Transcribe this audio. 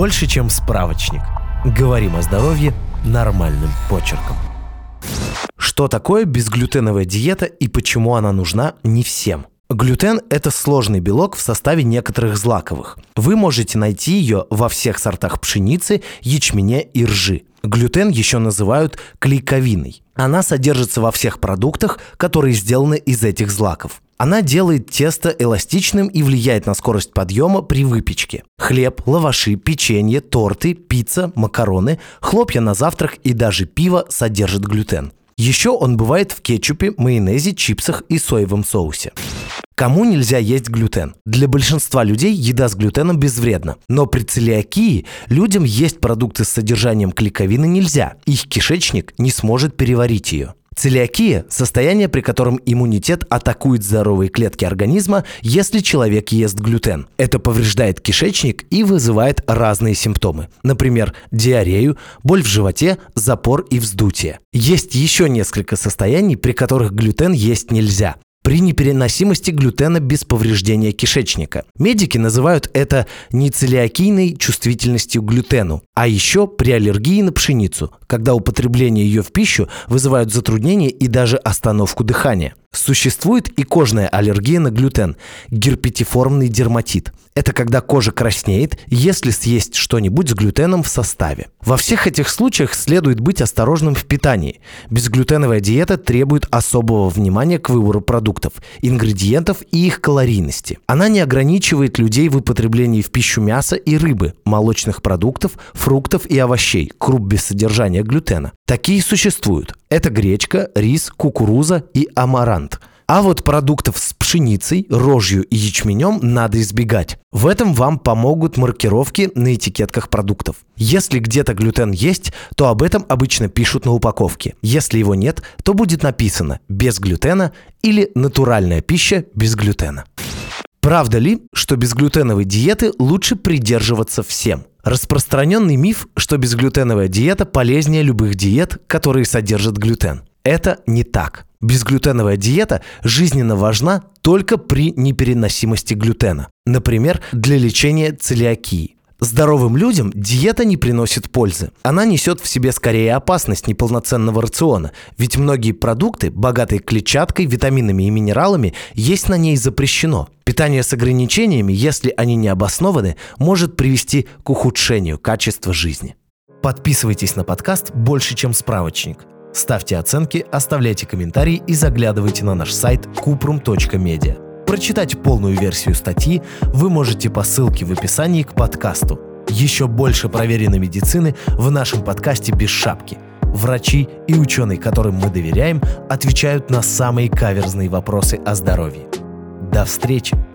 больше, чем справочник. Говорим о здоровье нормальным почерком. Что такое безглютеновая диета и почему она нужна не всем? Глютен – это сложный белок в составе некоторых злаковых. Вы можете найти ее во всех сортах пшеницы, ячменя и ржи. Глютен еще называют клейковиной. Она содержится во всех продуктах, которые сделаны из этих злаков. Она делает тесто эластичным и влияет на скорость подъема при выпечке. Хлеб, лаваши, печенье, торты, пицца, макароны, хлопья на завтрак и даже пиво содержат глютен. Еще он бывает в кетчупе, майонезе, чипсах и соевом соусе. Кому нельзя есть глютен? Для большинства людей еда с глютеном безвредна. Но при целиакии людям есть продукты с содержанием клейковины нельзя. Их кишечник не сможет переварить ее. Целиакия – состояние, при котором иммунитет атакует здоровые клетки организма, если человек ест глютен. Это повреждает кишечник и вызывает разные симптомы. Например, диарею, боль в животе, запор и вздутие. Есть еще несколько состояний, при которых глютен есть нельзя при непереносимости глютена без повреждения кишечника. Медики называют это нецелиакийной чувствительностью к глютену, а еще при аллергии на пшеницу, когда употребление ее в пищу вызывает затруднения и даже остановку дыхания. Существует и кожная аллергия на глютен – герпетиформный дерматит. Это когда кожа краснеет, если съесть что-нибудь с глютеном в составе. Во всех этих случаях следует быть осторожным в питании. Безглютеновая диета требует особого внимания к выбору продуктов, ингредиентов и их калорийности. Она не ограничивает людей в употреблении в пищу мяса и рыбы, молочных продуктов, фруктов и овощей, круп без содержания глютена. Такие существуют. Это гречка, рис, кукуруза и амарант. А вот продуктов с пшеницей, рожью и ячменем надо избегать. В этом вам помогут маркировки на этикетках продуктов. Если где-то глютен есть, то об этом обычно пишут на упаковке. Если его нет, то будет написано «без глютена» или «натуральная пища без глютена». Правда ли, что безглютеновой диеты лучше придерживаться всем? Распространенный миф, что безглютеновая диета полезнее любых диет, которые содержат глютен. Это не так. Безглютеновая диета жизненно важна только при непереносимости глютена. Например, для лечения целиакии. Здоровым людям диета не приносит пользы. Она несет в себе скорее опасность неполноценного рациона, ведь многие продукты, богатые клетчаткой, витаминами и минералами, есть на ней запрещено. Питание с ограничениями, если они не обоснованы, может привести к ухудшению качества жизни. Подписывайтесь на подкаст «Больше, чем справочник». Ставьте оценки, оставляйте комментарии и заглядывайте на наш сайт kuprum.media. Прочитать полную версию статьи вы можете по ссылке в описании к подкасту. Еще больше проверенной медицины в нашем подкасте «Без шапки». Врачи и ученые, которым мы доверяем, отвечают на самые каверзные вопросы о здоровье. До встречи!